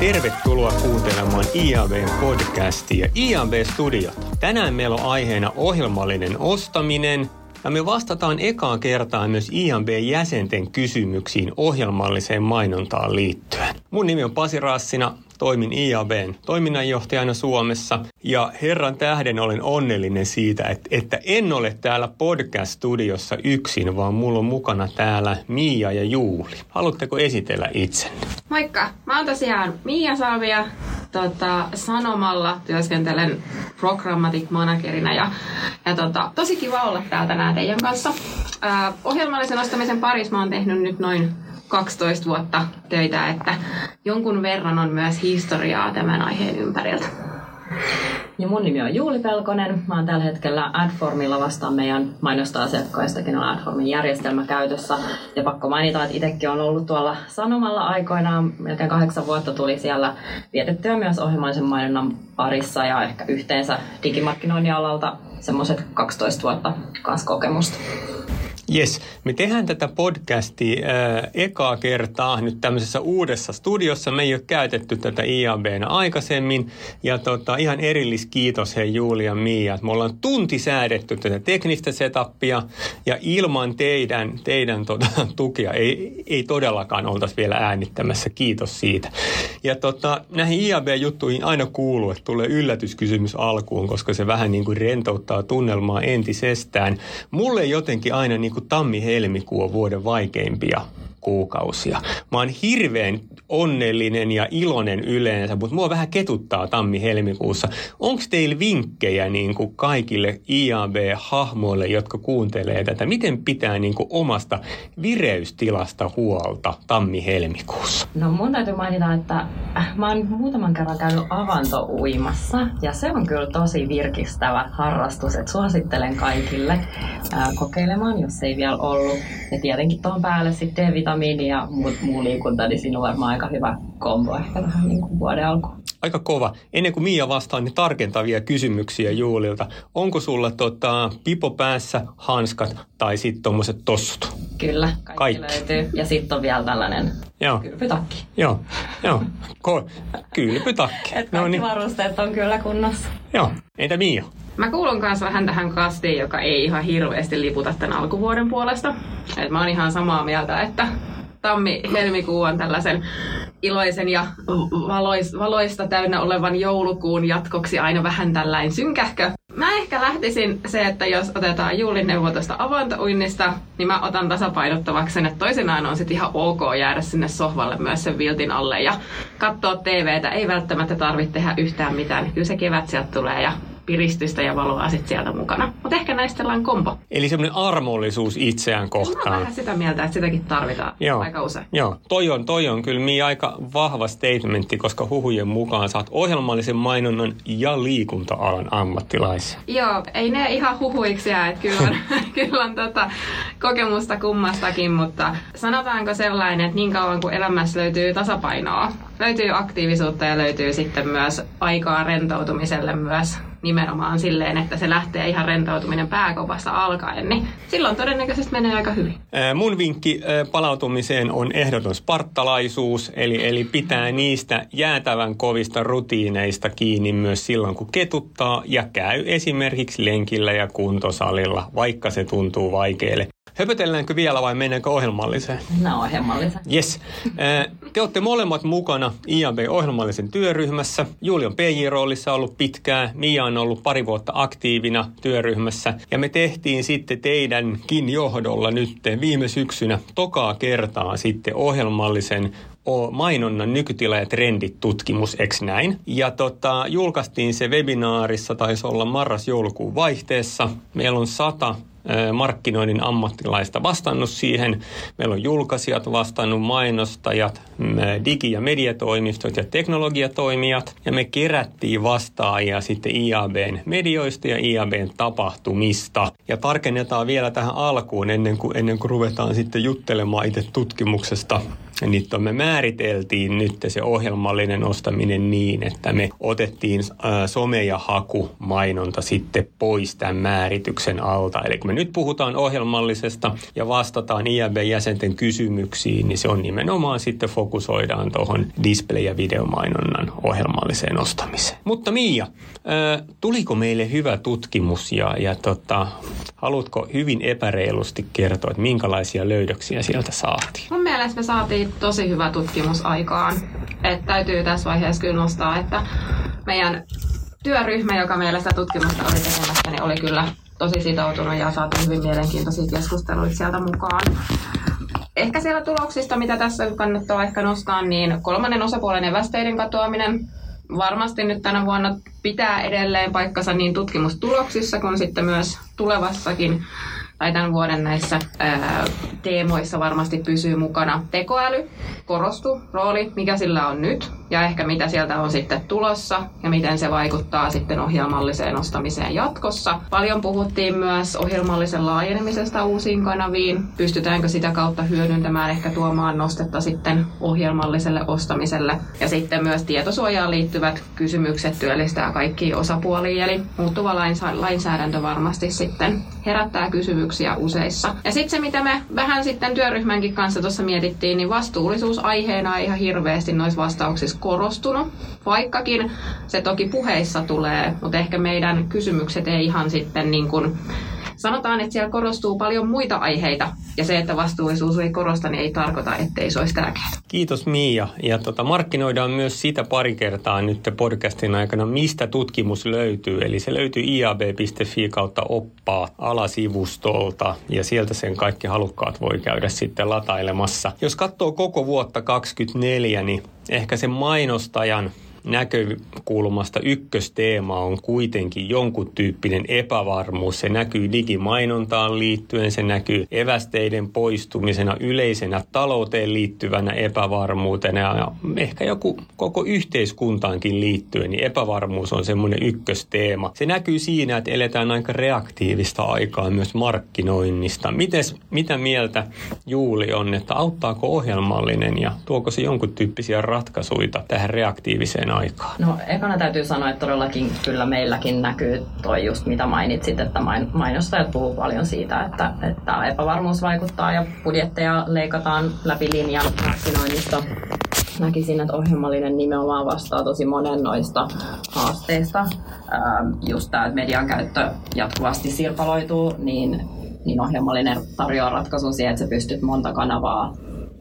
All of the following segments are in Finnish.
Tervetuloa kuuntelemaan IABn podcastia IAB Studiota. Tänään meillä on aiheena ohjelmallinen ostaminen ja me vastataan ekaa kertaa myös IAB-jäsenten kysymyksiin ohjelmalliseen mainontaan liittyen. Mun nimi on Pasi Rassina, toimin IABn toiminnanjohtajana Suomessa ja herran tähden olen onnellinen siitä, että, että en ole täällä podcast-studiossa yksin, vaan mulla on mukana täällä Miia ja Juuli. Haluatteko esitellä itsenne? Moikka! Mä oon tosiaan Miia Salvia. Tota, Sanomalla työskentelen programmatic managerina ja, ja tota, tosi kiva olla täällä tänään teidän kanssa. Äh, ohjelmallisen ostamisen parissa mä oon tehnyt nyt noin 12 vuotta töitä, että jonkun verran on myös historiaa tämän aiheen ympäriltä. Ja mun nimi on Juuli Pelkonen. Mä oon tällä hetkellä Adformilla vastaan meidän mainosta-asiakkaista, kenellä on Adformin järjestelmä käytössä. Ja pakko mainita, että itsekin on ollut tuolla Sanomalla aikoinaan, melkein kahdeksan vuotta tuli siellä vietettyä myös ohjelmaisen mainonnan parissa ja ehkä yhteensä digimarkkinoinnin alalta semmoiset 12 vuotta kanssa kokemusta. Yes, me tehdään tätä podcastia äh, ekaa kertaa nyt tämmöisessä uudessa studiossa. Me ei ole käytetty tätä IABnä aikaisemmin. Ja tota, ihan erilliskiitos hei Julia Mia, että me ollaan tunti säädetty tätä teknistä setupia. Ja ilman teidän, teidän tota, tukia ei, ei todellakaan oltaisi vielä äänittämässä. Kiitos siitä. Ja tota, näihin IAB-juttuihin aina kuuluu, että tulee yllätyskysymys alkuun, koska se vähän niin kuin rentouttaa tunnelmaa entisestään. Mulle jotenkin aina niin kuin kuin tammi-helmikuu on vuoden vaikeimpia kuukausia. Mä oon hirveän onnellinen ja iloinen yleensä, mutta mua vähän ketuttaa tammi-helmikuussa. Onko teillä vinkkejä niin kuin kaikille IAB-hahmoille, jotka kuuntelee tätä? Miten pitää niin kuin omasta vireystilasta huolta tammi-helmikuussa? No mun täytyy mainita, että äh, mä oon muutaman kerran käynyt avantouimassa ja se on kyllä tosi virkistävä harrastus, että suosittelen kaikille äh, kokeilemaan, jos ei vielä ollut. Ja tietenkin tuon päälle sitten D-vitamiini ja muu, muu liikunta, niin siinä on varmaan aika hyvä kombo ehkä tähän niin kuin vuoden alkuun. Aika kova. Ennen kuin Mia vastaa, niin tarkentavia kysymyksiä Juulilta. Onko sulla tota, pipo päässä, hanskat tai sitten tuommoiset tossut? Kyllä, kaikki, kaikki. löytyy. Ja sitten on vielä tällainen Joo. kylpytakki. Joo, joo. Ko- kylpytakki. Et kaikki no niin. varusteet on kyllä kunnossa. Joo. Entä Mia? Mä kuulun kanssa vähän tähän kastiin, joka ei ihan hirveästi liputa tämän alkuvuoden puolesta. Et mä oon ihan samaa mieltä, että tammi-helmikuu on tällaisen iloisen ja valois, valoista täynnä olevan joulukuun jatkoksi aina vähän tällainen synkähkö. Mä ehkä lähtisin se, että jos otetaan Juulin neuvo tuosta avantouinnista, niin mä otan tasapainottavaksi sen, että toisenaan on sitten ihan ok jäädä sinne sohvalle myös sen viltin alle ja katsoa TVtä. Ei välttämättä tarvitse tehdä yhtään mitään. Kyllä se kevät sieltä tulee ja piristystä ja valoa sit sieltä mukana. Mutta ehkä näistä sellainen kompo. Eli semmoinen armollisuus itseään kohtaan. Mä vähän sitä mieltä, että sitäkin tarvitaan Joo. aika usein. Joo, toi on, toi on kyllä mi aika vahva statementti, koska huhujen mukaan saat ohjelmallisen mainonnan ja liikunta-alan ammattilaisia. Joo, ei ne ihan huhuiksi jää, että kyllä on, kyllä on tota, kokemusta kummastakin, mutta sanotaanko sellainen, että niin kauan kuin elämässä löytyy tasapainoa, löytyy aktiivisuutta ja löytyy sitten myös aikaa rentoutumiselle myös nimenomaan silleen, että se lähtee ihan rentoutuminen pääkopasta alkaen, niin silloin todennäköisesti menee aika hyvin. Mun vinkki palautumiseen on ehdoton spartalaisuus, eli, eli pitää niistä jäätävän kovista rutiineista kiinni myös silloin, kun ketuttaa ja käy esimerkiksi lenkillä ja kuntosalilla, vaikka se tuntuu vaikealle. Höpötelläänkö vielä vai mennäänkö ohjelmalliseen? No ohjelmalliseen. Yes. Te olette molemmat mukana IAB-ohjelmallisen työryhmässä. Juuli on PJ-roolissa ollut pitkään, Mia on ollut pari vuotta aktiivina työryhmässä. Ja me tehtiin sitten teidänkin johdolla nyt viime syksynä tokaa kertaa sitten ohjelmallisen mainonnan nykytila ja trendit tutkimus, eks näin? Ja tota, julkaistiin se webinaarissa, taisi olla marras-joulukuun vaihteessa. Meillä on sata markkinoinnin ammattilaista vastannut siihen. Meillä on julkaisijat vastannut, mainostajat, digi- ja mediatoimistot ja teknologiatoimijat. Ja me kerättiin vastaajia sitten IABn medioista ja IABn tapahtumista. Ja tarkennetaan vielä tähän alkuun ennen kuin, ennen kuin ruvetaan sitten juttelemaan itse tutkimuksesta niin me määriteltiin nyt se ohjelmallinen ostaminen niin, että me otettiin some- ja hakumainonta sitten pois tämän määrityksen alta. Eli kun me nyt puhutaan ohjelmallisesta ja vastataan IAB-jäsenten kysymyksiin, niin se on nimenomaan sitten fokusoidaan tuohon display- ja videomainonnan ohjelmalliseen ostamiseen. Mutta Miia, tuliko meille hyvä tutkimus ja, ja tota, haluatko hyvin epäreilusti kertoa, että minkälaisia löydöksiä sieltä saatiin? Mun mielestä me saatiin tosi hyvä tutkimus aikaan. Et täytyy tässä vaiheessa kyllä nostaa, että meidän työryhmä, joka meillä sitä tutkimusta oli tekemässä, niin oli kyllä tosi sitoutunut ja saatiin hyvin mielenkiintoisia keskusteluita sieltä mukaan. Ehkä siellä tuloksista, mitä tässä kannattaa ehkä nostaa, niin kolmannen osapuolen evästeiden katoaminen varmasti nyt tänä vuonna pitää edelleen paikkansa niin tutkimustuloksissa kuin sitten myös tulevassakin tai tämän vuoden näissä ää, teemoissa varmasti pysyy mukana. Tekoäly korostuu, rooli, mikä sillä on nyt ja ehkä mitä sieltä on sitten tulossa ja miten se vaikuttaa sitten ohjelmalliseen ostamiseen jatkossa. Paljon puhuttiin myös ohjelmallisen laajenemisesta uusiin kanaviin. Pystytäänkö sitä kautta hyödyntämään, ehkä tuomaan nostetta sitten ohjelmalliselle ostamiselle. Ja sitten myös tietosuojaan liittyvät kysymykset työllistää kaikki osapuolia, eli muuttuva lainsäädäntö varmasti sitten herättää kysymyksiä useissa. Ja sitten se, mitä me vähän sitten työryhmänkin kanssa tuossa mietittiin, niin vastuullisuus aiheena ihan hirveästi noissa vastauksissa korostunut, vaikkakin se toki puheissa tulee, mutta ehkä meidän kysymykset ei ihan sitten niin kuin sanotaan, että siellä korostuu paljon muita aiheita, ja se, että vastuullisuus ei korosta, niin ei tarkoita, ettei se olisi tärkeää. Kiitos Miia. Ja tota, markkinoidaan myös sitä pari kertaa nyt podcastin aikana, mistä tutkimus löytyy. Eli se löytyy iab.fi kautta oppaa alasivustolta, ja sieltä sen kaikki halukkaat voi käydä sitten latailemassa. Jos katsoo koko vuotta 2024, niin ehkä se mainostajan näkökulmasta ykkösteema on kuitenkin jonkun tyyppinen epävarmuus. Se näkyy digimainontaan liittyen, se näkyy evästeiden poistumisena, yleisenä talouteen liittyvänä epävarmuutena ja ehkä joku koko yhteiskuntaankin liittyen, niin epävarmuus on semmoinen ykkösteema. Se näkyy siinä, että eletään aika reaktiivista aikaa myös markkinoinnista. Mites, mitä mieltä Juuli on, että auttaako ohjelmallinen ja tuoko se jonkun tyyppisiä ratkaisuja tähän reaktiiviseen aikaa? No ekana täytyy sanoa, että todellakin kyllä meilläkin näkyy toi just mitä mainitsit, että mainostajat puhuu paljon siitä, että, että epävarmuus vaikuttaa ja budjetteja leikataan läpi linjan markkinoinnista. Näkisin, että ohjelmallinen nimenomaan vastaa tosi monen noista haasteista. Just tämä, että median käyttö jatkuvasti sirpaloituu, niin, niin ohjelmallinen tarjoaa ratkaisun siihen, että sä pystyt monta kanavaa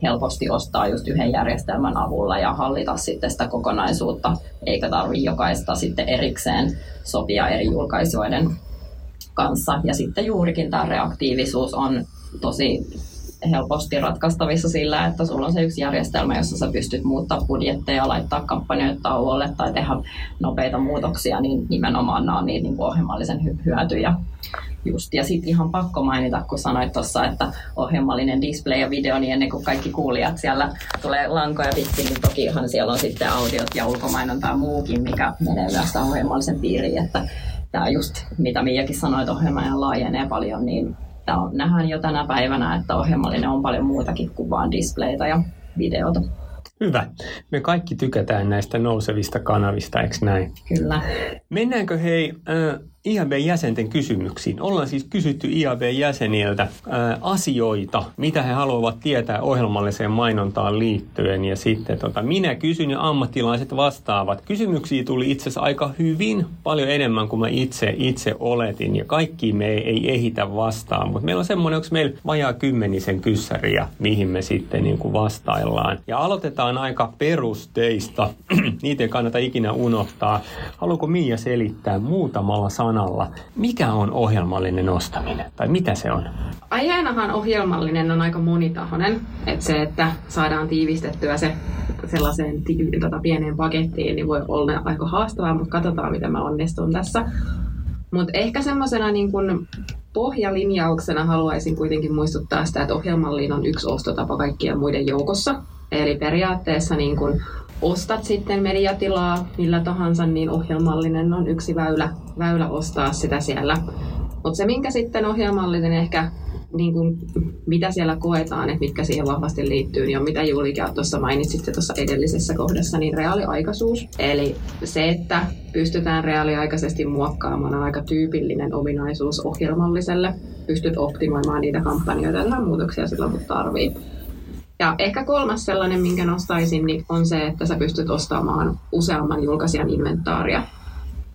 helposti ostaa just yhden järjestelmän avulla ja hallita sitten sitä kokonaisuutta, eikä tarvitse jokaista sitten erikseen sopia eri julkaisijoiden kanssa. Ja sitten juurikin tämä reaktiivisuus on tosi helposti ratkaistavissa sillä, että sulla on se yksi järjestelmä, jossa sä pystyt muuttaa budjetteja, laittaa kampanjoita tauolle tai tehdä nopeita muutoksia, niin nimenomaan nämä on niitä niin ohjelmallisen hyötyjä. Just. Ja sitten ihan pakko mainita, kun sanoit tuossa, että ohjelmallinen display ja video, niin ennen kuin kaikki kuulijat siellä tulee lankoja pitkin, niin tokihan siellä on sitten audiot ja ulkomainontaa muukin, mikä menee myös ohjelmallisen piiriin, että tämä just, mitä Miakin sanoi, että ohjelma laajenee paljon, niin tämä on, nähdään jo tänä päivänä, että ohjelmallinen on paljon muutakin kuin vain displayta ja videota. Hyvä. Me kaikki tykätään näistä nousevista kanavista, eikö näin? Kyllä. Mennäänkö hei äh, IAB-jäsenten kysymyksiin. Ollaan siis kysytty IAB-jäseniltä ää, asioita, mitä he haluavat tietää ohjelmalliseen mainontaan liittyen. Ja sitten tota, minä kysyn ja ammattilaiset vastaavat. Kysymyksiä tuli itse asiassa aika hyvin, paljon enemmän kuin mä itse, itse oletin. Ja kaikki me ei, ei ehitä vastaan. Mutta meillä on semmoinen, onko meillä vajaa kymmenisen kyssäriä, mihin me sitten niin kuin vastaillaan. Ja aloitetaan aika perusteista. Niitä ei kannata ikinä unohtaa. Haluatko Miia selittää muutamalla sanalla? Sanalla. Mikä on ohjelmallinen ostaminen tai mitä se on? Aiheenahan ohjelmallinen on aika monitahoinen. Että se, että saadaan tiivistettyä se sellaiseen tota, pieneen pakettiin, niin voi olla aika haastavaa, mutta katsotaan, miten mä onnistun tässä. Mutta ehkä semmoisena niin kun pohjalinjauksena haluaisin kuitenkin muistuttaa sitä, että ohjelmalliin on yksi ostotapa kaikkien muiden joukossa. Eli periaatteessa niin kun ostat sitten mediatilaa millä tahansa, niin ohjelmallinen on yksi väylä, väylä ostaa sitä siellä. Mutta se, minkä sitten ohjelmallinen ehkä niin kuin, mitä siellä koetaan, että mitkä siihen vahvasti liittyy, niin on mitä Julikin tuossa mainitsitte tuossa edellisessä kohdassa, niin reaaliaikaisuus. Eli se, että pystytään reaaliaikaisesti muokkaamaan on aika tyypillinen ominaisuus ohjelmalliselle. Pystyt optimoimaan niitä kampanjoita ja muutoksia silloin, kun tarvii. Ja ehkä kolmas sellainen, minkä nostaisin, niin on se, että sä pystyt ostamaan useamman julkaisijan inventaaria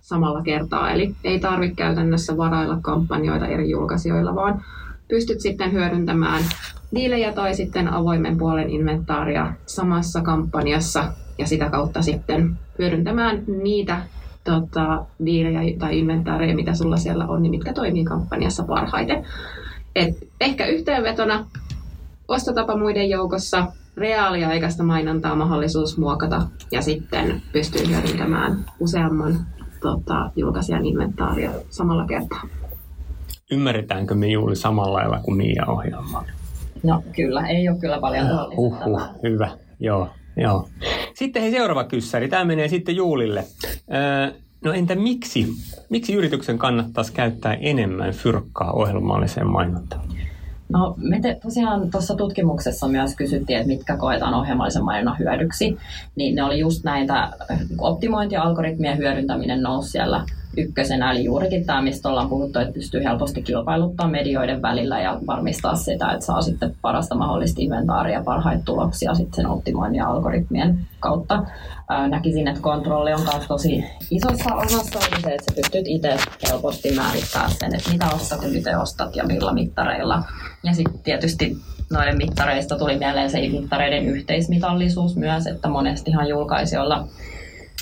samalla kertaa. Eli ei tarvitse käytännössä varailla kampanjoita eri julkaisijoilla, vaan pystyt sitten hyödyntämään diilejä tai sitten avoimen puolen inventaaria samassa kampanjassa ja sitä kautta sitten hyödyntämään niitä tota, diilejä tai inventaareja, mitä sulla siellä on, niin mitkä toimii kampanjassa parhaiten. Et ehkä yhteenvetona ostotapa muiden joukossa, reaaliaikaista mainontaa mahdollisuus muokata ja sitten pystyy hyödyntämään useamman tota, julkaisijan inventaaria samalla kertaa. Ymmärretäänkö me juuri samalla lailla kuin Mia ohjelma? No kyllä, ei ole kyllä paljon uh, uh, hyvä, joo, joo. Sitten hei seuraava kyssäri, tämä menee sitten Juulille. Öö, no entä miksi, miksi yrityksen kannattaisi käyttää enemmän fyrkkaa ohjelmalliseen mainontaan? No me te, tosiaan tuossa tutkimuksessa myös kysyttiin, että mitkä koetaan ohjelmallisen mainonnan hyödyksi. Niin ne oli just näitä optimointialgoritmien hyödyntäminen nousi siellä ykkösenä, eli juurikin tämä, mistä ollaan puhuttu, että pystyy helposti kilpailuttaa medioiden välillä ja varmistaa sitä, että saa sitten parasta mahdollista inventaaria parhaita tuloksia sitten sen optimoinnin ja algoritmien kautta. näkisin, että kontrolli on myös tosi isossa osassa on se, että sä pystyt itse helposti määrittämään sen, että mitä ostat ja miten ostat ja millä mittareilla. Ja sitten tietysti noiden mittareista tuli mieleen se mittareiden yhteismitallisuus myös, että monestihan julkaisijoilla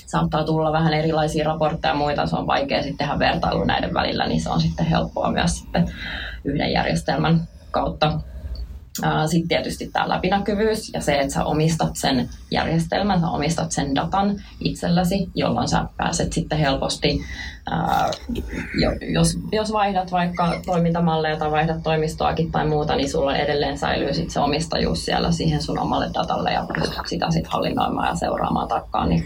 saattaa tulla vähän erilaisia raportteja ja muita, se on vaikea sitten tehdä vertailu näiden välillä, niin se on sitten helppoa myös sitten yhden järjestelmän kautta. Sitten tietysti tämä läpinäkyvyys ja se, että sä omistat sen järjestelmän, sä omistat sen datan itselläsi, jolloin sä pääset sitten helposti, jos, jos vaihdat vaikka toimintamalleja tai vaihdat toimistoakin tai muuta, niin sulla edelleen säilyy sit se omistajuus siellä siihen sun omalle datalle ja pystyt sitä sitten hallinnoimaan ja seuraamaan tarkkaan. Niin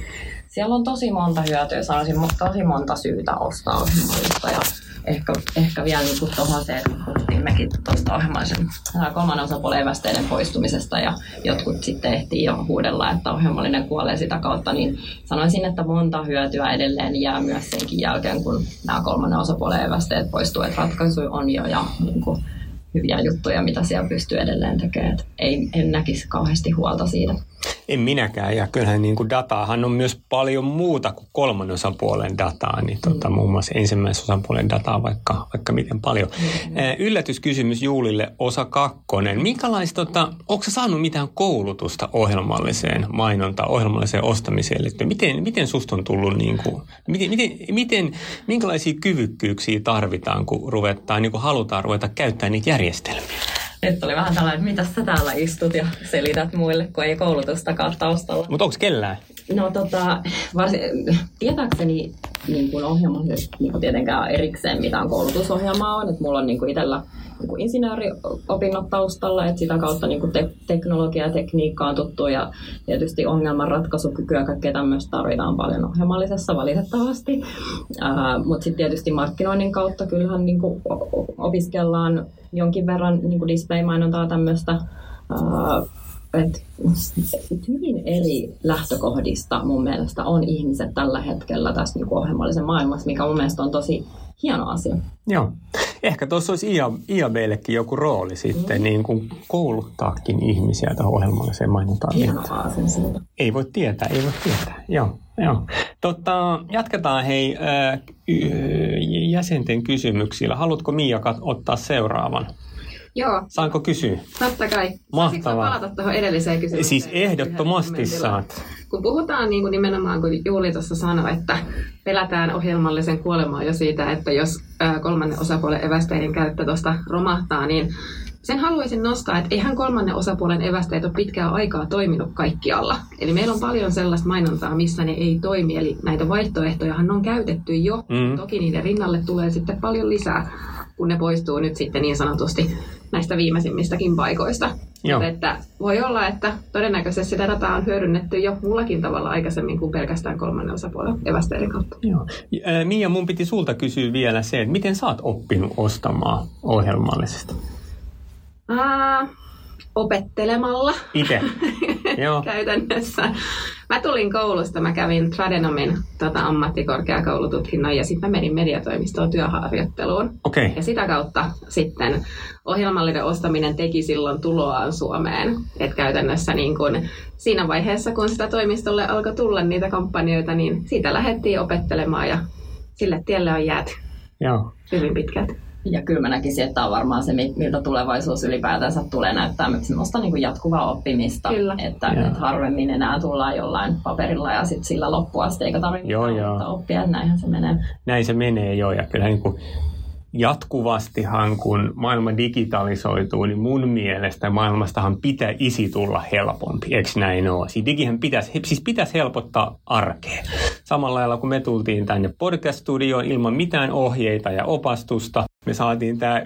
siellä on tosi monta hyötyä, sanoisin tosi monta syytä ostaa ohjelmallista ja ehkä, ehkä vielä niin tuohon se, että puhuttiinmekin tuosta ohjelmallisen kolmannen osapuolen evästeiden poistumisesta ja jotkut sitten ehtii jo huudella, että ohjelmallinen kuolee sitä kautta, niin sanoisin, että monta hyötyä edelleen jää myös senkin jälkeen, kun nämä kolmannen osapuolen evästeet poistuu, että ratkaisu on jo ja niin kuin, hyviä juttuja, mitä siellä pystyy edelleen tekemään. Et ei, en näkisi kauheasti huolta siitä. En minäkään, ja kyllähän niin kuin dataahan on myös paljon muuta kuin kolmannen osapuolen dataa, niin tuota, mm. muun muassa ensimmäisen osapuolen dataa vaikka, vaikka miten paljon. Mm. Yllätyskysymys Juulille, osa kakkonen. Minkälaista, tota, onko saanut mitään koulutusta ohjelmalliseen mainontaan, ohjelmalliseen ostamiseen liittyen? Miten, miten susta on tullut, niin kuin, miten, miten, miten, minkälaisia kyvykkyyksiä tarvitaan, kun ruvetaan, niin kuin halutaan ruveta käyttämään niitä järjestelmiä? Nyt oli vähän tällainen, mitä sä täällä istut ja selität muille, kun ei koulutustakaan taustalla. Mutta onko kellään? No tota, varsin, tietääkseni niin kuin ohjelma, niin kuin tietenkään erikseen mitään koulutusohjelmaa on. Että mulla on niin kuin itsellä niin kuin insinööriopinnot taustalla, että sitä kautta niin kuin te- teknologia ja tekniikka on tuttu ja tietysti ongelmanratkaisukykyä ja kaikkea tämmöistä tarvitaan paljon ohjelmallisessa valitettavasti. Mutta sitten tietysti markkinoinnin kautta kyllähän niin kuin opiskellaan jonkin verran niin kuin display-mainontaa tämmöistä että hyvin eri lähtökohdista mun mielestä on ihmiset tällä hetkellä tässä niin ohjelmallisen maailmassa, mikä mun mielestä on tosi hieno asia. Joo. Ehkä tuossa olisi IA, IABillekin joku rooli sitten, mm. niin kuin kouluttaakin ihmisiä tähän ohjelmalliseen mainontaan. Hienoa siitä. Ei voi tietää, ei voi tietää. Joo, joo. Totta, jatketaan hei jäsenten kysymyksillä. Haluatko Mia ottaa seuraavan? Joo. Saanko kysyä? Totta kai. Mahtavaa. palata tuohon edelliseen kysymykseen? Siis ehdottomasti saat. Kun puhutaan niin kuin nimenomaan, kun Juuli tuossa sanoi, että pelätään ohjelmallisen kuolemaa jo siitä, että jos kolmannen osapuolen evästeiden käyttö tuosta romahtaa, niin sen haluaisin nostaa, että eihän kolmannen osapuolen evästeet ole pitkää aikaa toiminut kaikkialla. Eli meillä on paljon sellaista mainontaa, missä ne ei toimi. Eli näitä vaihtoehtojahan on käytetty jo. Mm. Toki niiden rinnalle tulee sitten paljon lisää. Kun ne poistuu nyt sitten niin sanotusti näistä viimeisimmistäkin paikoista. Joo. Mutta että voi olla, että todennäköisesti sitä dataa on hyödynnetty jo muullakin tavalla aikaisemmin kuin pelkästään kolmannen osapuolen evästeiden kautta. Joo. Mia, mun piti sulta kysyä vielä se, että miten sä oot oppinut ostamaan ohjelmallisesti? Aa, opettelemalla Itse? Joo. käytännössä. Mä tulin koulusta, mä kävin Tradenomin tota, ammattikorkeakoulututkinnon ja sitten mä menin mediatoimistoon työharjoitteluun. Okay. Ja sitä kautta sitten ohjelmallinen ostaminen teki silloin tuloaan Suomeen. Et käytännössä niin kun siinä vaiheessa, kun sitä toimistolle alkoi tulla niitä kampanjoita, niin siitä lähdettiin opettelemaan ja sille tielle on jääty Joo. hyvin pitkälti. Ja kyllä mä näkisin, että tämä on varmaan se, mi- miltä tulevaisuus ylipäätänsä tulee näyttää semmoista niin kuin jatkuvaa oppimista. Kyllä. Että, Joo. että harvemmin enää tullaan jollain paperilla ja sitten sillä loppuun asti, eikä tarvitse Joo, joo. oppia, että näinhän se menee. Näin se menee jo ja kyllä niin kuin jatkuvastihan kun maailma digitalisoituu, niin mun mielestä maailmastahan pitäisi tulla helpompi, eikö näin ole? Siis digihän pitäisi, siis pitäisi helpottaa arkea. Samalla lailla kun me tultiin tänne podcast-studioon ilman mitään ohjeita ja opastusta, me saatiin tämä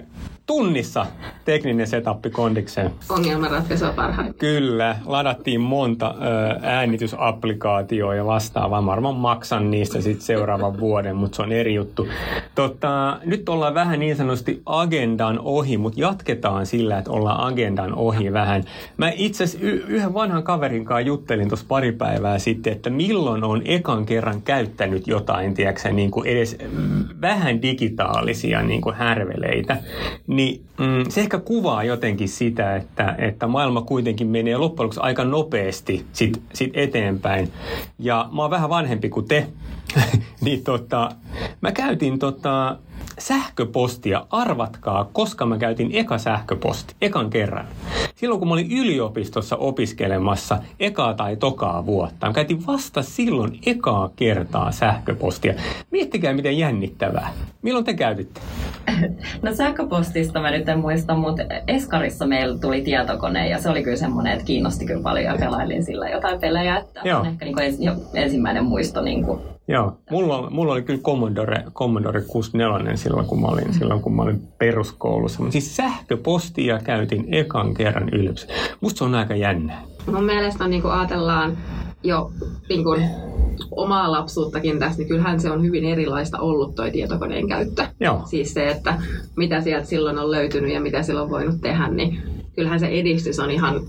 tunnissa tekninen setappi kondikseen. Ongelmanratkaisua parhaimmin. Kyllä, ladattiin monta ö, äänitysapplikaatioa ja vastaavaa. Mä varmaan maksan niistä sitten seuraavan vuoden, mutta se on eri juttu. Tota, nyt ollaan vähän niin sanotusti agendan ohi, mutta jatketaan sillä, että ollaan agendan ohi vähän. Mä itse asiassa y- yhden vanhan kaverin kanssa juttelin tuossa pari päivää sitten, että milloin on ekan kerran käyttänyt jotain, tiedätkö, niin kuin edes vähän digitaalisia niin kuin härveleitä. Niin mm, se ehkä kuvaa jotenkin sitä, että, että maailma kuitenkin menee loppujen lopuksi aika nopeasti sit, sit eteenpäin. Ja mä oon vähän vanhempi kuin te, niin tota, mä käytin tota, sähköpostia, arvatkaa, koska mä käytin eka sähköposti, ekan kerran. Silloin kun mä olin yliopistossa opiskelemassa ekaa tai tokaa vuotta, mä käytin vasta silloin ekaa kertaa sähköpostia. Miettikää miten jännittävää. Milloin te käytitte? No sähköpostista mä nyt en muista, mutta Eskarissa meillä tuli tietokone ja se oli kyllä semmoinen, että kiinnosti kyllä paljon ja pelailin sillä jotain pelejä. Että Joo. on ehkä niin kuin ensimmäinen muisto niin kuin Joo, mulla, mulla oli kyllä Commodore, Commodore 64 silloin, kun mä olin, silloin, kun mä olin peruskoulussa. Mutta siis sähköpostia käytin ekan kerran yliopistossa. Musta se on aika jännää. Mun mielestä niin kun ajatellaan jo niin kun, omaa lapsuuttakin tässä, niin kyllähän se on hyvin erilaista ollut toi tietokoneen käyttö. Joo, Siis se, että mitä sieltä silloin on löytynyt ja mitä silloin on voinut tehdä, niin kyllähän se edistys on ihan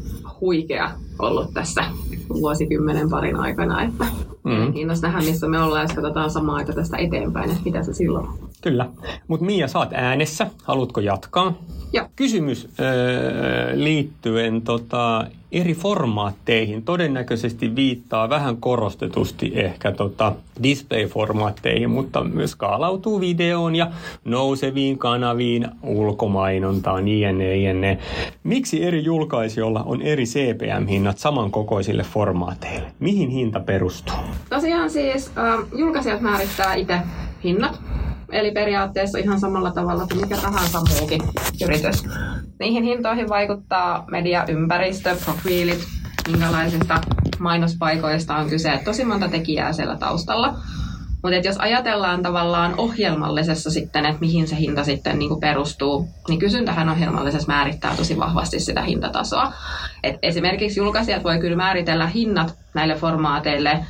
huikea ollut tässä vuosikymmenen parin aikana. Että Mm. kiinnos nähdä, missä me ollaan, jos katsotaan samaa aikaa tästä eteenpäin, että mitä se silloin on. kyllä. Mutta Mia, oot äänessä. Haluatko jatkaa? Joo. Kysymys öö, liittyen tota, eri formaatteihin todennäköisesti viittaa vähän korostetusti ehkä tota, display-formaatteihin, mutta myös skaalautuu videoon ja nouseviin kanaviin, ulkomainontaan, jne, jne. Miksi eri julkaisijoilla on eri CPM-hinnat samankokoisille formaateille? Mihin hinta perustuu? Tosiaan siis äh, julkaisijat määrittää itse hinnat. Eli periaatteessa ihan samalla tavalla kuin mikä tahansa muukin yritys. Niihin hintoihin vaikuttaa mediaympäristö, profiilit, minkälaisista mainospaikoista on kyse. Tosi monta tekijää siellä taustalla. Mutta jos ajatellaan tavallaan ohjelmallisessa sitten, että mihin se hinta sitten niin perustuu, niin kysyntähän ohjelmallisessa määrittää tosi vahvasti sitä hintatasoa. Et esimerkiksi julkaisijat voi kyllä määritellä hinnat näille formaateille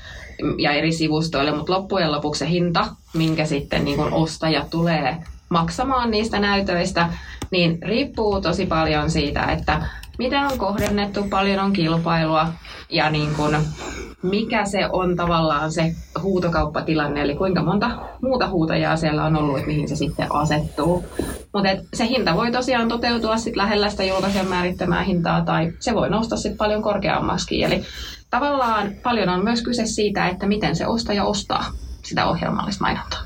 ja eri sivustoille, mutta loppujen lopuksi se hinta, minkä sitten niin kun ostaja tulee maksamaan niistä näytöistä, niin riippuu tosi paljon siitä, että miten on kohdennettu, paljon on kilpailua ja niin kun, mikä se on tavallaan se huutokauppatilanne, eli kuinka monta muuta huutajaa siellä on ollut, että mihin se sitten asettuu. Mutta se hinta voi tosiaan toteutua sit lähellä sitä julkaisijan määrittämää hintaa, tai se voi nousta sitten paljon korkeammaksi. Eli tavallaan paljon on myös kyse siitä, että miten se ostaja ostaa sitä ohjelmallista mainontaa.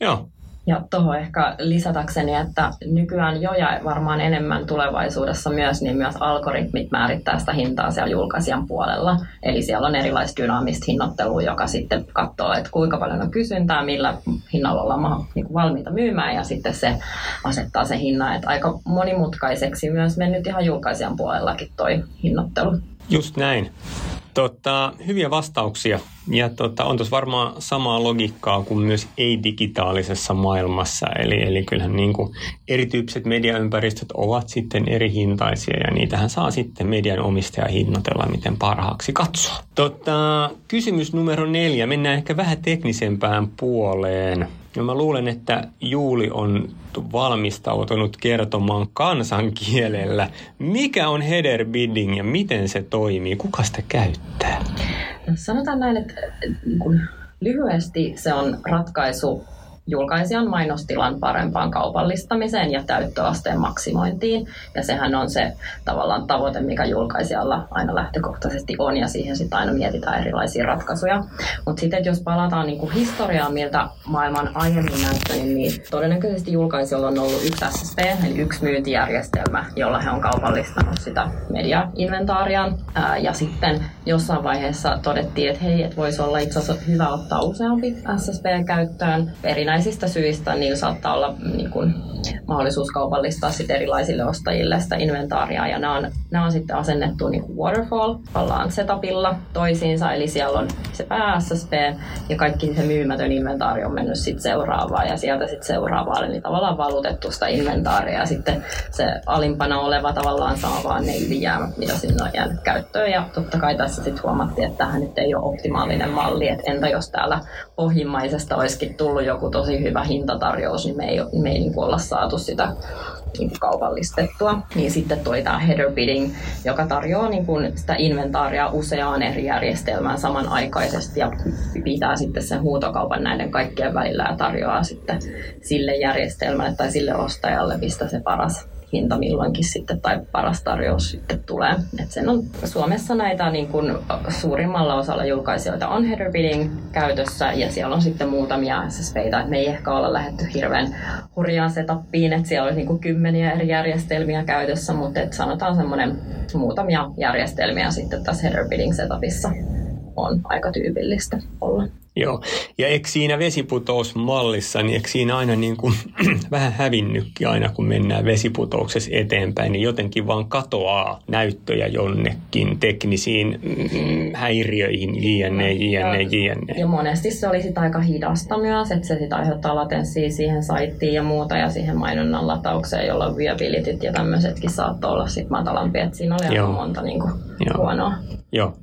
Joo, Ja tuohon ehkä lisätäkseni, että nykyään jo ja varmaan enemmän tulevaisuudessa myös, niin myös algoritmit määrittää sitä hintaa siellä julkaisijan puolella. Eli siellä on erilaista dynaamista hinnoittelua, joka sitten katsoo, että kuinka paljon on kysyntää, millä hinnalla ollaan niin valmiita myymään ja sitten se asettaa sen hinnan. Että aika monimutkaiseksi myös mennyt ihan julkaisijan puolellakin toi hinnoittelu. just näin. Tota, hyviä vastauksia. Ja tota, on tuossa varmaan samaa logiikkaa kuin myös ei-digitaalisessa maailmassa. Eli, eli kyllähän niin kuin erityyppiset mediaympäristöt ovat sitten eri hintaisia ja niitähän saa sitten median omistaja hinnoitella, miten parhaaksi katsoa. Tota, kysymys numero neljä. Mennään ehkä vähän teknisempään puoleen. Ja mä luulen, että Juuli on valmistautunut kertomaan kansankielellä, mikä on header bidding ja miten se toimii, kuka sitä käyttää. Sanotaan näin, että niin lyhyesti se on ratkaisu julkaisijan mainostilan parempaan kaupallistamiseen ja täyttöasteen maksimointiin. Ja sehän on se tavallaan tavoite, mikä julkaisijalla aina lähtökohtaisesti on, ja siihen sitten aina mietitään erilaisia ratkaisuja. Mutta sitten jos palataan niinku historiaan, miltä maailman aiemmin näyttänyt, niin todennäköisesti julkaisijoilla on ollut yksi SSP, eli yksi myyntijärjestelmä, jolla he on kaupallistanut sitä mediainventaariaan. Ja sitten jossain vaiheessa todettiin, että hei, että voisi olla itse asiassa hyvä ottaa useampi SSP käyttöön. Erinä erinäisistä syistä niin saattaa olla niin kuin, mahdollisuus kaupallistaa sit erilaisille ostajille sitä inventaaria. Ja nämä on, nämä on sitten asennettu niin kuin waterfall ollaan setupilla toisiinsa, eli siellä on se pää SSP ja kaikki se myymätön inventaari on mennyt sitten seuraavaan ja sieltä sitten seuraavaan, eli tavallaan valutettu sitä inventaaria ja sitten se alimpana oleva tavallaan saa vaan ne ylijäämät, mitä sinne on jäänyt käyttöön. Ja totta kai tässä sitten huomattiin, että tähän nyt ei ole optimaalinen malli, että entä jos täällä pohjimmaisesta olisikin tullut joku tosi hyvä hintatarjous, niin me ei, me ei niin olla saatu sitä niin kuin kaupallistettua. Niin sitten tuli tämä header bidding, joka tarjoaa niin kuin sitä inventaaria useaan eri järjestelmään samanaikaisesti ja pitää sitten sen huutokaupan näiden kaikkien välillä ja tarjoaa sitten sille järjestelmälle tai sille ostajalle, mistä se paras hinta milloinkin sitten tai paras tarjous sitten tulee. Et sen on Suomessa näitä niin kuin suurimmalla osalla julkaisijoita on header bidding käytössä ja siellä on sitten muutamia SSPitä, että me ei ehkä olla lähdetty hirveän hurjaan setappiin, että siellä olisi niin kymmeniä eri järjestelmiä käytössä, mutta et sanotaan semmoinen muutamia järjestelmiä sitten tässä header bidding setupissa on aika tyypillistä olla. Joo, ja eikö siinä vesiputousmallissa, niin eikö siinä aina niin kuin, vähän hävinnytkin aina, kun mennään vesiputouksessa eteenpäin, niin jotenkin vaan katoaa näyttöjä jonnekin teknisiin mm, häiriöihin, jne, jne, jne. Ja monesti se oli sitä aika hidasta myös, että se sitten aiheuttaa latenssia siihen saittiin ja muuta ja siihen mainonnan lataukseen, jolla viabilityt ja tämmöisetkin saattoi olla sitten matalampi, että siinä oli aika monta niin kuin, huonoa. Joo.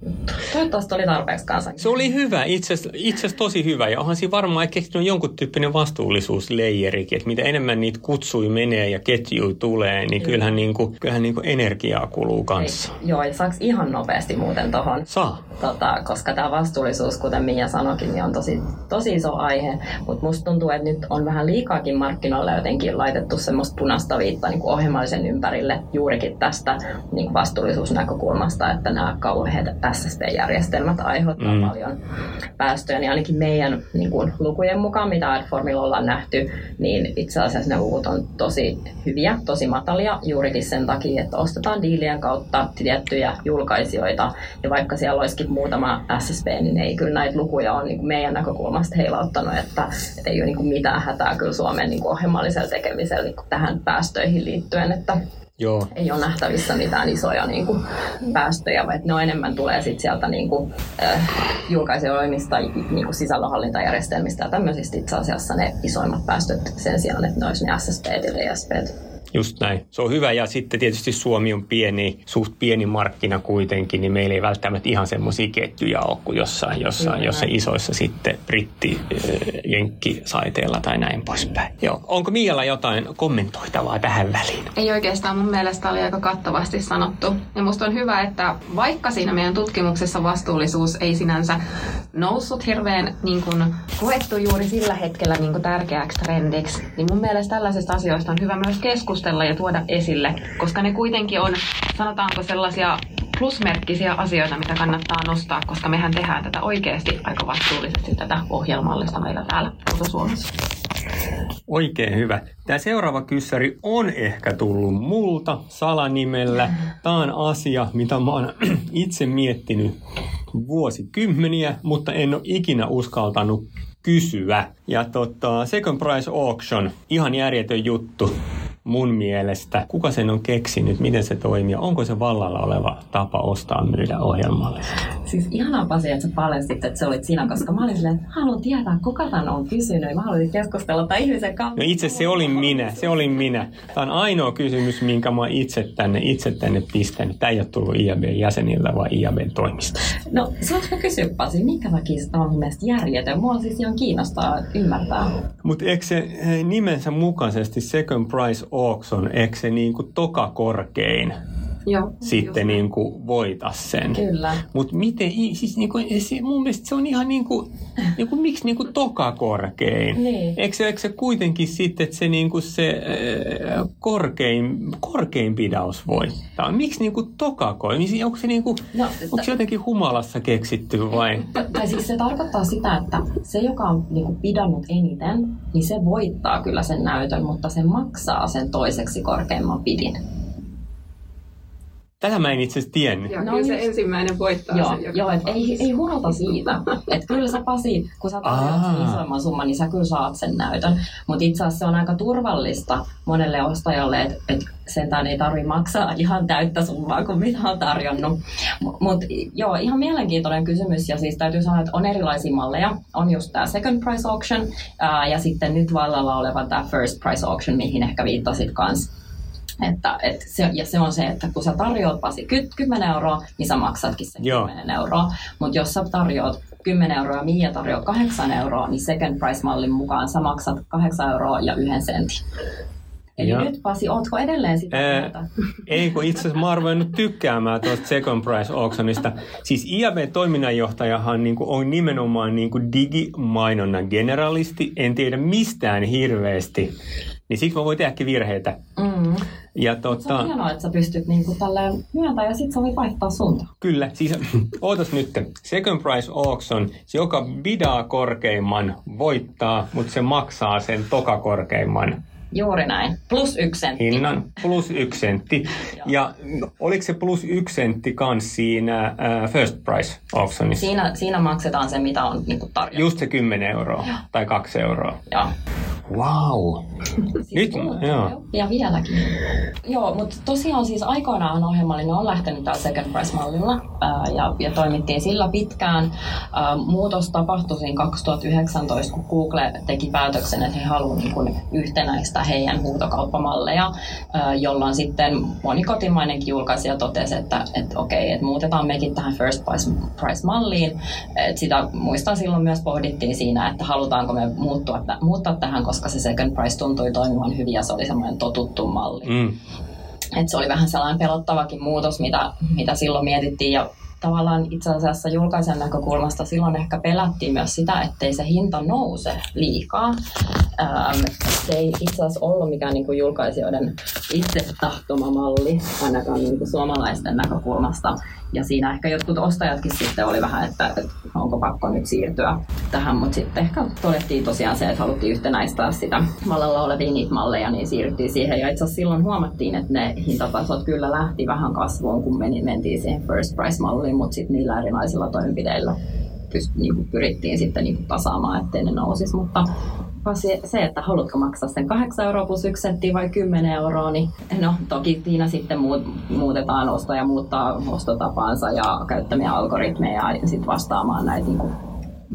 Toivottavasti oli tarpeeksi kanssa. Se oli hyvä, itse asiassa tosi hyvä. Ja onhan siinä varmaan keksinyt jonkun tyyppinen vastuullisuusleijerikin, että mitä enemmän niitä kutsui menee ja ketjui tulee, niin kyllähän, niin kuin, kyllähän niin kuin energiaa kuluu kanssa. Ei, joo, ja saaks ihan nopeasti muuten tohon? Saa. Tota, koska tämä vastuullisuus, kuten Mia sanoikin, niin on tosi, tosi iso aihe. Mutta musta tuntuu, että nyt on vähän liikaakin markkinoilla jotenkin laitettu semmoista punaista viittaa niin ohjelmallisen ympärille juurikin tästä niin kuin että nämä kauheat SSD-järjestelmät aiheuttaa mm. paljon päästöjä, niin ainakin meidän niin kuin, lukujen mukaan, mitä Adformilla ollaan nähty, niin itse asiassa ne luvut on tosi hyviä, tosi matalia juurikin sen takia, että ostetaan diilien kautta tiettyjä julkaisijoita, ja vaikka siellä olisikin muutama SSP, niin ei kyllä näitä lukuja ole niin kuin meidän näkökulmasta heilauttanut, että, että ei ole niin kuin mitään hätää kyllä Suomen niin kuin ohjelmallisella tekemisellä niin kuin tähän päästöihin liittyen, että Joo. ei ole nähtävissä mitään isoja niin kuin, päästöjä, vaan ne on enemmän tulee sit sieltä niin kuin, äh, julkaisijoimista, niin kuin sisällönhallintajärjestelmistä ja tämmöisistä itse asiassa ne isoimmat päästöt sen sijaan, että ne olisi ne SSP ja ESP. Just näin. Se on hyvä ja sitten tietysti Suomi on pieni, suht pieni markkina kuitenkin, niin meillä ei välttämättä ihan semmoisia ketjuja ole kuin jossain, jossain, jossain isoissa sitten britti, jenkki saiteella tai näin poispäin. Joo. Onko Mialla jotain kommentoitavaa tähän väliin? Ei oikeastaan mun mielestä oli aika kattavasti sanottu. Ja musta on hyvä, että vaikka siinä meidän tutkimuksessa vastuullisuus ei sinänsä noussut hirveän niin kuin, koettu juuri sillä hetkellä niin kuin tärkeäksi trendiksi, niin mun mielestä tällaisista asioista on hyvä myös keskustella ja tuoda esille, koska ne kuitenkin on, sanotaanko sellaisia plusmerkkisiä asioita, mitä kannattaa nostaa, koska mehän tehdään tätä oikeasti aika vastuullisesti, tätä ohjelmallista meillä täällä Suomessa. Oikein hyvä. Tämä seuraava kyssäri on ehkä tullut multa salanimellä. Tämä on asia, mitä mä oon itse miettinyt vuosikymmeniä, mutta en ole ikinä uskaltanut kysyä. Ja tota, Second Price Auction, ihan järjetön juttu mun mielestä. Kuka sen on keksinyt, miten se toimii, onko se vallalla oleva tapa ostaa myydä ohjelmalle? Siis ihanaa Pasi, että sä paljastit, että se olit sinä, koska mä olin silleen, että haluan tietää, kuka tän on kysynyt. Mä haluaisin keskustella tämän ihmisen kanssa. No itse se olin minä, se olin minä. Tämä on ainoa kysymys, minkä mä itse tänne, itse tänne pistänyt. Tämä ei ole tullut IAB-jäsenillä, vaan IAB-toimista. No, saanko mä kysyä Pasi, minkä takia se on mielestä järjetön? Mua siis ihan kiinnostaa ymmärtää. Mutta eikö se eh, nimensä mukaisesti second price auction, eikö se niinku toka korkein Joo, sitten niin kuin voita sen. Kyllä. Mutta miten, siis niin kuin, se, mun mielestä se on ihan niin kuin, niin kuin miksi niin kuin toka korkein? Niin. Eikö, se, eikö se kuitenkin sitten, että se, niin kuin se äh, korkein, korkein pidaus voittaa? Miksi niin kuin toka korkein? Onko se, niin kuin, No, onko se jotenkin humalassa keksitty vai? Tai siis se tarkoittaa sitä, että se, joka on niin kuin pidannut eniten, niin se voittaa kyllä sen näytön, mutta se maksaa sen toiseksi korkeimman pidin. Tätä mä en itse asiassa tiennyt. Joo, No kyllä se just- ensimmäinen voittaa Joo, sen joka joo et ei, ei hurota siitä. Et kyllä sä Pasi, kun sä tarjoat isoimman summan, niin sä kyllä saat sen näytön. Mutta itse asiassa se on aika turvallista monelle ostajalle, että et sentään ei tarvi maksaa ihan täyttä summaa kuin mitä on tarjonnut. Mutta joo, ihan mielenkiintoinen kysymys. Ja siis täytyy sanoa, että on erilaisia malleja. On just tämä second price auction ää, ja sitten nyt vallalla oleva tämä first price auction, mihin ehkä viittasit kanssa. Että, et se, ja se on se, että kun sä tarjoat Pasi ky- 10 euroa, niin sä maksatkin sen Joo. 10 euroa. Mutta jos sä tarjoat 10 euroa ja Mia tarjoaa 8 euroa, niin second price-mallin mukaan sä maksat 8 euroa ja yhden sentin. Eli Joo. nyt Pasi, ootko edelleen sitä mieltä? Ei, kun itse asiassa mä oon ruvennut tykkäämään tuosta second price auctionista. Siis IAB-toiminnanjohtajahan niin kuin on nimenomaan niin kuin digimainonnan generalisti. En tiedä mistään hirveästi. Niin siksi mä voin tehdäkin virheitä. Mm. Ja Se on tota, hienoa, että sä pystyt niinku tälleen myöntämään ja sit sä voit vaihtaa suuntaa. kyllä, siis ootas nyt. Second price auction, se joka bidaa korkeimman voittaa, mutta se maksaa sen toka korkeimman Juuri näin. Plus yksi sentti. hinnan plus yksi sentti. Ja oliko se plus yksi sentti kans siinä äh, first price auctionissa? Siinä, siinä maksetaan se, mitä on niinku tarjottu. Just se 10 euroa tai 2 euroa. Joo. Wow. Siis Nyt, joo. jo. Ja vieläkin. Joo, mutta tosiaan siis aikoinaan ohjelmallinen on lähtenyt tällä second price-mallilla ää, ja, ja toimittiin sillä pitkään. Ää, muutos tapahtui siinä 2019, kun Google teki päätöksen, että he haluavat niin kuin yhtenäistä heidän huutokauppamalleja, jolloin sitten moni kotimainenkin julkaisija totesi, että, että okei, että muutetaan mekin tähän first price- price-malliin. Et sitä muistan silloin myös pohdittiin siinä, että halutaanko me muuttua, muuttaa tähän, koska se second price tuntui toimivan hyvin ja se oli semmoinen totuttu malli. Mm. Et se oli vähän sellainen pelottavakin muutos, mitä, mitä silloin mietittiin. Ja tavallaan itse asiassa julkaisen näkökulmasta silloin ehkä pelättiin myös sitä, ettei se hinta nouse liikaa. Ähm, se ei itse asiassa ollut mikään niin kuin julkaisijoiden itse tahtoma malli, ainakaan niin kuin suomalaisten näkökulmasta. Ja siinä ehkä jotkut ostajatkin sitten oli vähän, että, että onko pakko nyt siirtyä tähän, mutta sitten ehkä todettiin tosiaan se, että haluttiin yhtenäistää sitä vallalla olevia niitä malleja, niin siirryttiin siihen. Ja itse asiassa silloin huomattiin, että ne hintatasot kyllä lähti vähän kasvuun, kun meni, mentiin siihen first price-malliin, mutta sitten niillä erilaisilla toimenpideillä pyst, niin kuin pyrittiin sitten niin kuin tasaamaan, ettei ne nousisi. Mutta se, se, että haluatko maksaa sen 8 euroa plus 1 sentti vai 10 euroa, niin no toki siinä sitten muut, muutetaan ostoja, muuttaa ostotapaansa ja käyttämiä algoritmeja ja sitten vastaamaan näitä niin kuin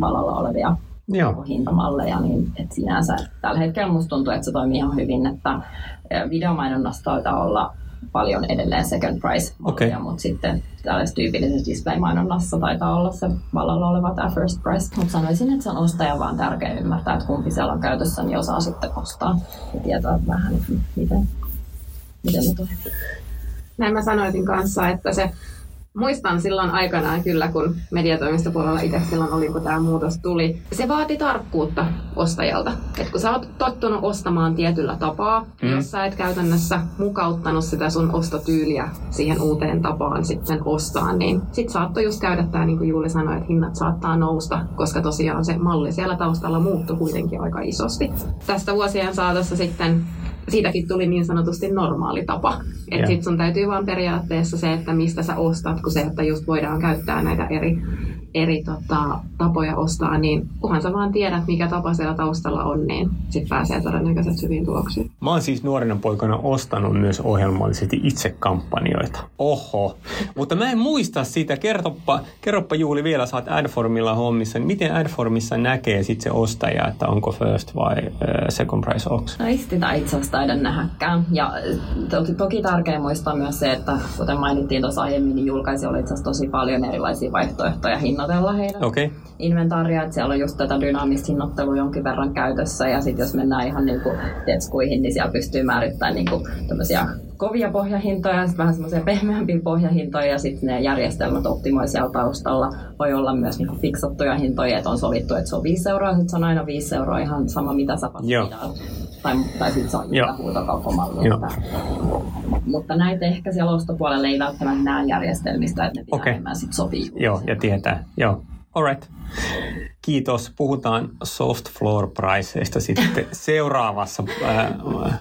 vallalla olevia Joo. hintamalleja, niin et sinänsä tällä hetkellä musta tuntuu, että se toimii ihan hyvin, että videomainonnassa taitaa olla paljon edelleen second price mallia, mutta sitten tällaisessa tyypillisessä display-mainonnassa taitaa olla se vallalla oleva tämä first price. Mutta sanoisin, että se on ostajan vaan tärkeä ymmärtää, että kumpi siellä on käytössä, niin osaa sitten ostaa ja tietää vähän, että miten, miten ne toimii. Näin mä sanoisin kanssa, että se Muistan silloin aikanaan kyllä, kun mediatoimistopuolella itse silloin oli, kun tämä muutos tuli. Se vaati tarkkuutta ostajalta. Et kun sä oot tottunut ostamaan tietyllä tapaa, Mm. jos sä et käytännössä mukauttanut sitä sun ostotyyliä siihen uuteen tapaan sitten ostaa, niin sit saattoi just käydä tämä, niin kuin Juuli sanoi, että hinnat saattaa nousta, koska tosiaan se malli siellä taustalla muuttui kuitenkin aika isosti. Tästä vuosien saatossa sitten siitäkin tuli niin sanotusti normaali tapa. Että sit sun täytyy vaan periaatteessa se, että mistä sä ostat, kun se, että just voidaan käyttää näitä eri, eri tota, tapoja ostaa, niin kunhan sä vaan tiedät, mikä tapa siellä taustalla on, niin sit pääsee todennäköisesti hyviin tuloksiin. Mä oon siis nuorena poikana ostanut myös ohjelmallisesti itse kampanjoita. Oho. Mutta mä en muista sitä. Kerroppa, kerroppa Juuli vielä, sä oot Adformilla hommissa. Niin miten Adformissa näkee sit se ostaja, että onko first vai uh, second price auction? No ei sitä itse asiassa taida nähäkään. Ja toki, toki tärkeää muistaa myös se, että kuten mainittiin tuossa aiemmin, niin julkaisi oli itse asiassa tosi paljon erilaisia vaihtoehtoja hinnoitella heidän. Okay. inventaaria, että siellä on just tätä dynaamista hinnoittelua jonkin verran käytössä, ja sitten jos mennään ihan niinku tetskuihin, niin siellä pystyy määrittämään niinku tämmöisiä kovia pohjahintoja, sitten vähän semmoisia pehmeämpiä pohjahintoja, ja sitten ne järjestelmät optimoi siellä taustalla. Voi olla myös niinku fiksattuja hintoja, että on sovittu, että se on 5 euroa, sitten se on aina 5 euroa ihan sama mitä sä Joo. Tai, tai sitten se on huutokauppamalli. Mutta näitä ehkä siellä ostopuolella ei välttämättä näe järjestelmistä, että ne pitää Okei. enemmän sit sopii. Joo, ja tietää. Joo. Alright. Kiitos. Puhutaan soft floor priceista sitten seuraavassa äh,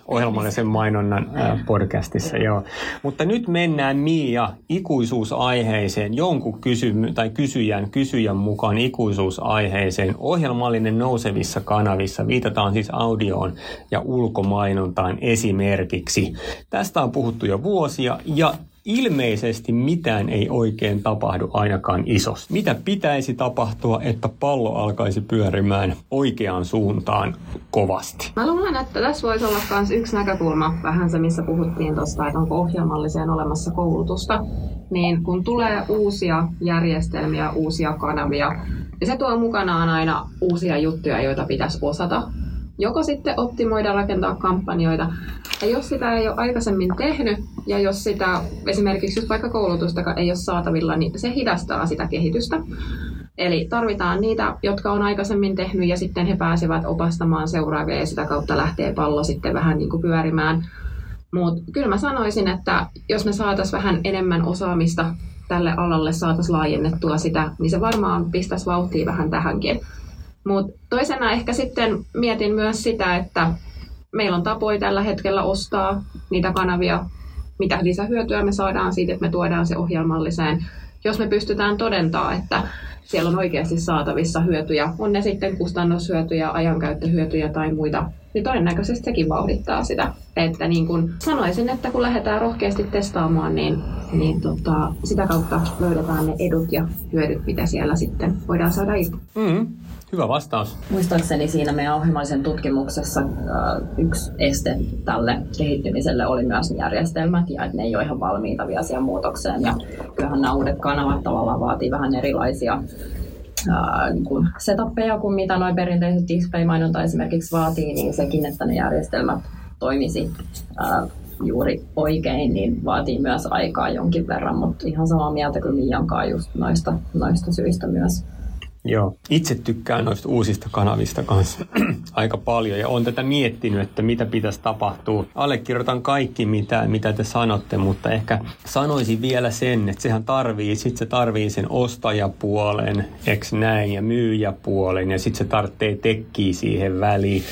ohjelmallisen mainonnan äh, podcastissa. Joo. Mutta nyt mennään Mia ikuisuusaiheeseen, jonkun kysymy- tai kysyjän, kysyjän mukaan ikuisuusaiheeseen. Ohjelmallinen nousevissa kanavissa, viitataan siis audioon ja ulkomainontaan esimerkiksi. Tästä on puhuttu jo vuosia ja Ilmeisesti mitään ei oikein tapahdu ainakaan isosti. Mitä pitäisi tapahtua, että pallo alkaisi pyörimään oikeaan suuntaan kovasti? Mä luulen, että tässä voisi olla myös yksi näkökulma, vähän se missä puhuttiin tuosta, että onko ohjelmalliseen olemassa koulutusta. Niin kun tulee uusia järjestelmiä, uusia kanavia, niin se tuo mukanaan aina uusia juttuja, joita pitäisi osata. Joko sitten optimoida, rakentaa kampanjoita. Ja jos sitä ei ole aikaisemmin tehnyt, ja jos sitä esimerkiksi just vaikka koulutusta ei ole saatavilla, niin se hidastaa sitä kehitystä. Eli tarvitaan niitä, jotka on aikaisemmin tehnyt ja sitten he pääsevät opastamaan seuraavia ja sitä kautta lähtee pallo sitten vähän niin kuin pyörimään. Mutta kyllä mä sanoisin, että jos me saataisiin vähän enemmän osaamista tälle alalle, saataisiin laajennettua sitä, niin se varmaan pistäisi vauhtia vähän tähänkin. Mutta toisena ehkä sitten mietin myös sitä, että meillä on tapoja tällä hetkellä ostaa niitä kanavia, mitä lisähyötyä me saadaan siitä, että me tuodaan se ohjelmalliseen. Jos me pystytään todentaa, että siellä on oikeasti saatavissa hyötyjä, on ne sitten kustannushyötyjä, ajankäyttöhyötyjä tai muita, niin todennäköisesti sekin vauhdittaa sitä. Että niin kuin sanoisin, että kun lähdetään rohkeasti testaamaan, niin, niin tota, sitä kautta löydetään ne edut ja hyödyt, mitä siellä sitten voidaan saada irti. Mm, hyvä vastaus. Muistaakseni siinä meidän ohjelmallisen tutkimuksessa äh, yksi este tälle kehittymiselle oli myös järjestelmät ja että ne ei ole ihan valmiita vielä siihen muutokseen. Ja kyllähän nämä uudet kanavat tavallaan vaatii vähän erilaisia ää, niin kuin setappeja kuin mitä noin perinteiset display-mainonta esimerkiksi vaatii, niin sekin, että ne järjestelmät toimisi ää, juuri oikein, niin vaatii myös aikaa jonkin verran, mutta ihan samaa mieltä kuin Miankaan just noista, noista syistä myös. Joo, itse tykkään noista uusista kanavista kanssa aika paljon ja olen tätä miettinyt, että mitä pitäisi tapahtua. Allekirjoitan kaikki, mitä, mitä te sanotte, mutta ehkä sanoisin vielä sen, että sehän tarvii, sit se tarvii sen ostajapuolen, eks näin, ja myyjäpuolen, ja sitten se tarvitsee tekkiä siihen väliin.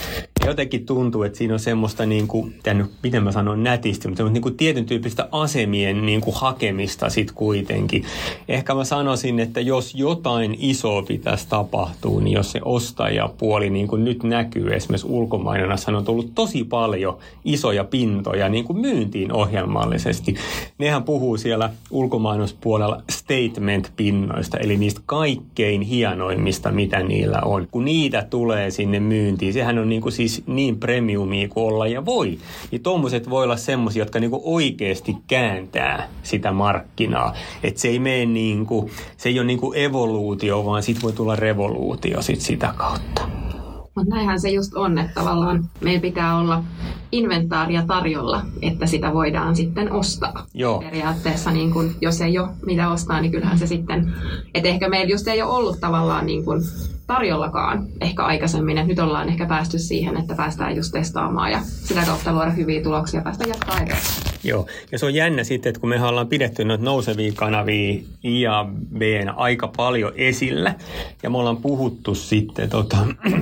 Ja jotenkin tuntuu, että siinä on semmoista, niin kuin, nyt, miten mä sanon nätisti, mutta semmoista niin kuin tietyn tyyppistä asemien niin kuin hakemista sitten kuitenkin. Ehkä mä sanoisin, että jos jotain isoa pitäisi tapahtua, niin jos se ostajapuoli niin kuin nyt näkyy, esimerkiksi ulkomainonnassa on tullut tosi paljon isoja pintoja niin kuin myyntiin ohjelmallisesti. Nehän puhuu siellä ulkomainospuolella statement-pinnoista, eli niistä kaikkein hienoimmista, mitä niillä on. Kun niitä tulee sinne myyntiin, sehän on niin kuin siis niin premiumia kuin olla ja voi. Ja tuommoiset voi olla semmoisia, jotka niin kuin oikeasti kääntää sitä markkinaa. Että se ei mene niin kuin, se ei ole niin kuin evoluutio, vaan sit voi tulla revoluutio sit sitä kautta. Mutta näinhän se just on, että tavallaan meillä pitää olla inventaaria tarjolla, että sitä voidaan sitten ostaa. Joo. Periaatteessa, niin kun, jos ei ole mitä ostaa, niin kyllähän se sitten, että ehkä meillä just ei ole ollut tavallaan niin kun tarjollakaan ehkä aikaisemmin, että nyt ollaan ehkä päästy siihen, että päästään just testaamaan ja sitä kautta luoda hyviä tuloksia ja päästä jatkaa eteenpäin. Joo, ja se on jännä sitten, että kun me ollaan pidetty noita nousevia kanavia IABn aika paljon esillä, ja me ollaan puhuttu sitten tota,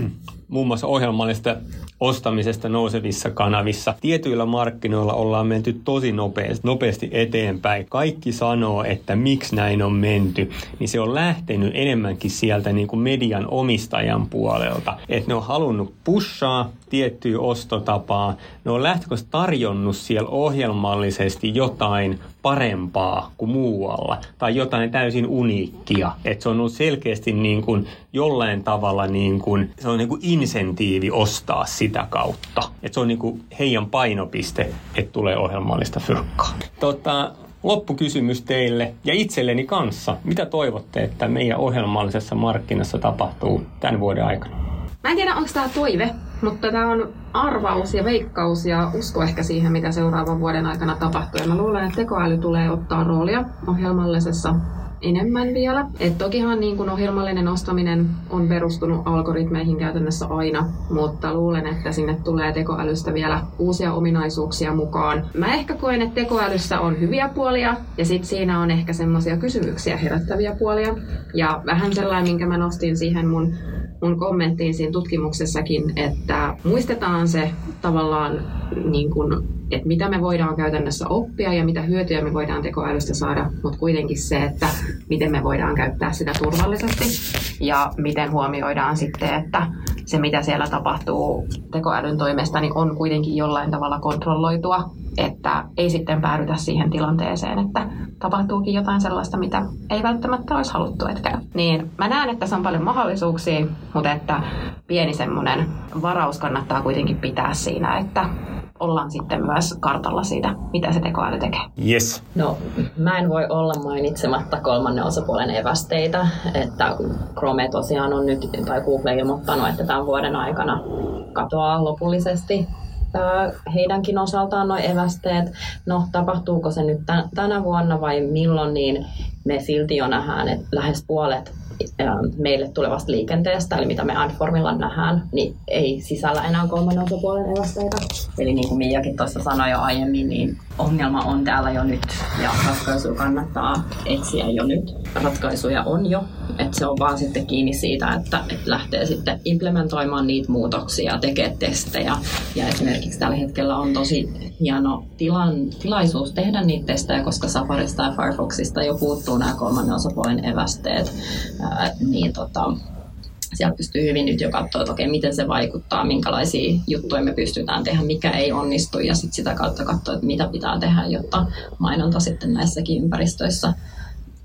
muun muassa ohjelmallista ostamisesta nousevissa kanavissa. Tietyillä markkinoilla ollaan menty tosi nopeasti, nopeasti eteenpäin. Kaikki sanoo, että miksi näin on menty, niin se on lähtenyt enemmänkin sieltä niin kuin median omistajan puolelta. Että ne on halunnut pushaa tiettyä ostotapaa. Ne on lähtökohtaisesti tarjonnut siellä ohjelmallisesti jotain parempaa kuin muualla tai jotain täysin uniikkia. Että se on ollut selkeästi niin kuin jollain tavalla niin kuin, se on niin kuin insentiivi ostaa sitä kautta. Että se on niin kuin heidän painopiste, että tulee ohjelmallista fyrkkaa. Tota, loppukysymys teille ja itselleni kanssa. Mitä toivotte, että meidän ohjelmallisessa markkinassa tapahtuu tämän vuoden aikana? Mä en tiedä, onko tämä toive, mutta tämä on arvaus ja veikkaus ja usko ehkä siihen, mitä seuraavan vuoden aikana tapahtuu. Ja mä luulen, että tekoäly tulee ottaa roolia ohjelmallisessa enemmän vielä. Et tokihan niin kun ohjelmallinen ostaminen on perustunut algoritmeihin käytännössä aina, mutta luulen, että sinne tulee tekoälystä vielä uusia ominaisuuksia mukaan. Mä ehkä koen, että tekoälyssä on hyviä puolia ja sitten siinä on ehkä semmoisia kysymyksiä herättäviä puolia. Ja vähän sellainen, minkä mä nostin siihen mun mun kommenttiin siinä tutkimuksessakin, että muistetaan se tavallaan, niin kuin, että mitä me voidaan käytännössä oppia ja mitä hyötyjä me voidaan tekoälystä saada, mutta kuitenkin se, että miten me voidaan käyttää sitä turvallisesti ja miten huomioidaan sitten, että se mitä siellä tapahtuu tekoälyn toimesta, niin on kuitenkin jollain tavalla kontrolloitua että ei sitten päädytä siihen tilanteeseen, että tapahtuukin jotain sellaista, mitä ei välttämättä olisi haluttu, että. Niin mä näen, että se on paljon mahdollisuuksia, mutta että pieni semmoinen varaus kannattaa kuitenkin pitää siinä, että ollaan sitten myös kartalla siitä, mitä se tekoäly tekee. Yes. No, mä en voi olla mainitsematta kolmannen osapuolen evästeitä, että Chrome tosiaan on nyt, tai Google ilmoittanut, että tämän vuoden aikana katoaa lopullisesti heidänkin osaltaan nuo evästeet. No, tapahtuuko se nyt tänä vuonna vai milloin, niin me silti jo nähdään, että lähes puolet meille tulevasta liikenteestä, eli mitä me Adformilla nähdään, niin ei sisällä enää kolmannen osapuolen evästeitä. Eli niin kuin Miakin tuossa sanoi jo aiemmin, niin ongelma on täällä jo nyt ja ratkaisuja kannattaa etsiä jo nyt. Ratkaisuja on jo, että se on vaan sitten kiinni siitä, että, että lähtee sitten implementoimaan niitä muutoksia, tekee testejä ja esimerkiksi tällä hetkellä on tosi hieno tilan, tilaisuus tehdä niitä testejä, koska Safarista ja Firefoxista jo puuttuu nämä kolmannen osapuolen evästeet, niin tota, siellä pystyy hyvin nyt jo katsoa, että okei, miten se vaikuttaa, minkälaisia juttuja me pystytään tehdä, mikä ei onnistu ja sitten sitä kautta katsoa, että mitä pitää tehdä, jotta mainonta sitten näissäkin ympäristöissä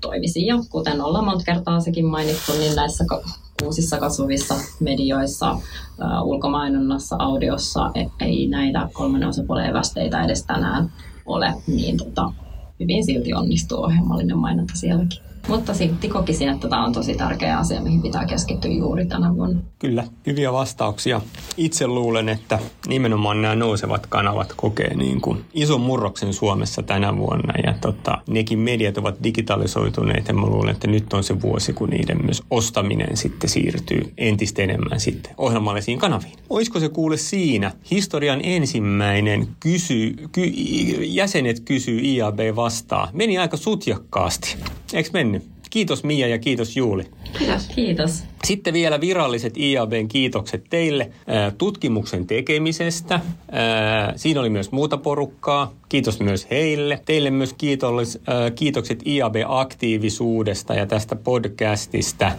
toimisi. Ja kuten ollaan monta kertaa sekin mainittu, niin näissä uusissa kasvavissa medioissa, ulkomainonnassa, audiossa e- ei näitä kolmannen osapuolen evästeitä edes tänään ole, niin tota, hyvin silti onnistuu ohjelmallinen mainonta sielläkin. Mutta silti kokisin, että tämä on tosi tärkeä asia, mihin pitää keskittyä juuri tänä vuonna. Kyllä, hyviä vastauksia. Itse luulen, että nimenomaan nämä nousevat kanavat kokee niin kuin ison murroksen Suomessa tänä vuonna. Ja tota, nekin mediat ovat digitalisoituneet ja mä luulen, että nyt on se vuosi, kun niiden myös ostaminen sitten siirtyy entistä enemmän sitten ohjelmallisiin kanaviin. Olisiko se kuule siinä? Historian ensimmäinen kysy, ky, jäsenet kysyy IAB vastaa. Meni aika sutjakkaasti. Eikö mennyt? Kiitos Mia ja kiitos Juuli. Kiitos. Kiitos. Sitten vielä viralliset IABn kiitokset teille tutkimuksen tekemisestä. Siinä oli myös muuta porukkaa. Kiitos myös heille. Teille myös kiitollis, kiitokset IAB-aktiivisuudesta ja tästä podcastista.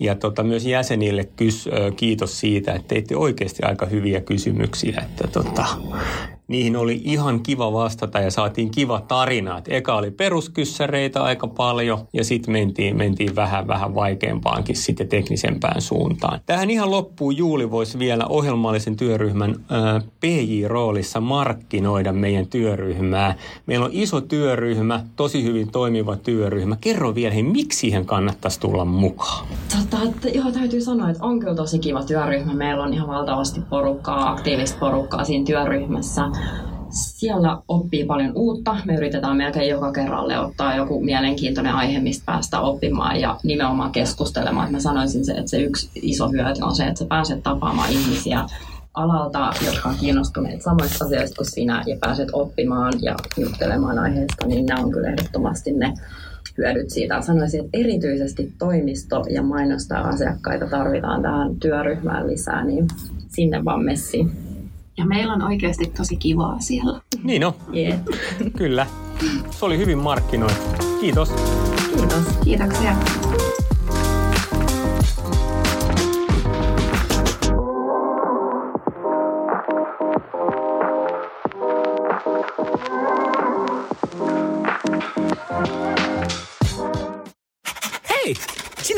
Ja tota, myös jäsenille kys, kiitos siitä, että teitte oikeasti aika hyviä kysymyksiä. Että tota, niihin oli ihan kiva vastata ja saatiin kiva tarina. Et eka oli peruskyssäreitä aika paljon ja sitten mentiin, mentiin vähän vähän vaikeampaankin sitten teknisempään suuntaan. Tähän ihan loppuun Juuli voisi vielä ohjelmallisen työryhmän äh, PJ-roolissa markkinoida meidän työryhmää. Meillä on iso työryhmä, tosi hyvin toimiva työryhmä. Kerro vielä, hei, miksi siihen kannattaisi tulla mukaan? Tota, että, joo, täytyy sanoa, että on kyllä tosi kiva työryhmä. Meillä on ihan valtavasti porukkaa, aktiivista porukkaa siinä työryhmässä siellä oppii paljon uutta. Me yritetään melkein joka kerralle ottaa joku mielenkiintoinen aihe, mistä päästä oppimaan ja nimenomaan keskustelemaan. Mä sanoisin, se, että se yksi iso hyöty on se, että sä pääset tapaamaan ihmisiä alalta, jotka on kiinnostuneet samoista asioista kuin sinä ja pääset oppimaan ja juttelemaan aiheesta, niin nämä on kyllä ehdottomasti ne hyödyt siitä. Sanoisin, että erityisesti toimisto- ja mainostaa asiakkaita tarvitaan tähän työryhmään lisää, niin sinne vaan messiin. Ja meillä on oikeasti tosi kivaa siellä. Niin on, Yeah. kyllä. Se oli hyvin markkinoitu. Kiitos. Kiitos. Kiitoksia.